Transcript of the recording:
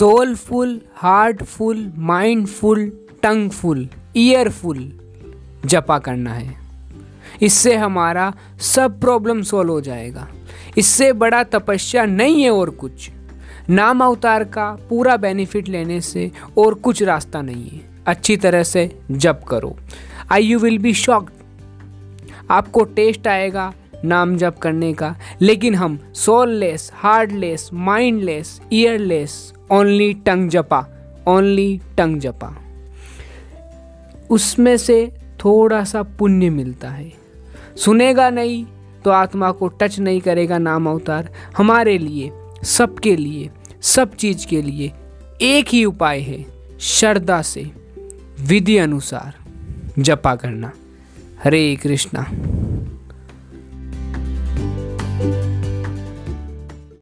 Soulful heartful mindful tongueful earful जपा करना है। इससे हमारा सब प्रॉब्लम सॉल्व हो जाएगा। इससे बड़ा तपस्या नहीं है और कुछ। नाम अवतार का पूरा बेनिफिट लेने से और कुछ रास्ता नहीं है। अच्छी तरह से जप करो। I you will be shocked आपको टेस्ट आएगा नाम जप करने का। लेकिन हम soulless heartless mindless, earless only tongue जपा ओनली टंग जपा। उसमें से थोड़ा सा पुण्य मिलता है। सुनेगा नहीं तो आत्मा को टच नहीं करेगा नाम अवतार। हमारे लिए, सबके लिए, सब चीज़ के लिए एक ही उपाय है, श्रद्धा से, विधि अनुसार जपा करना। हरे कृष्णा।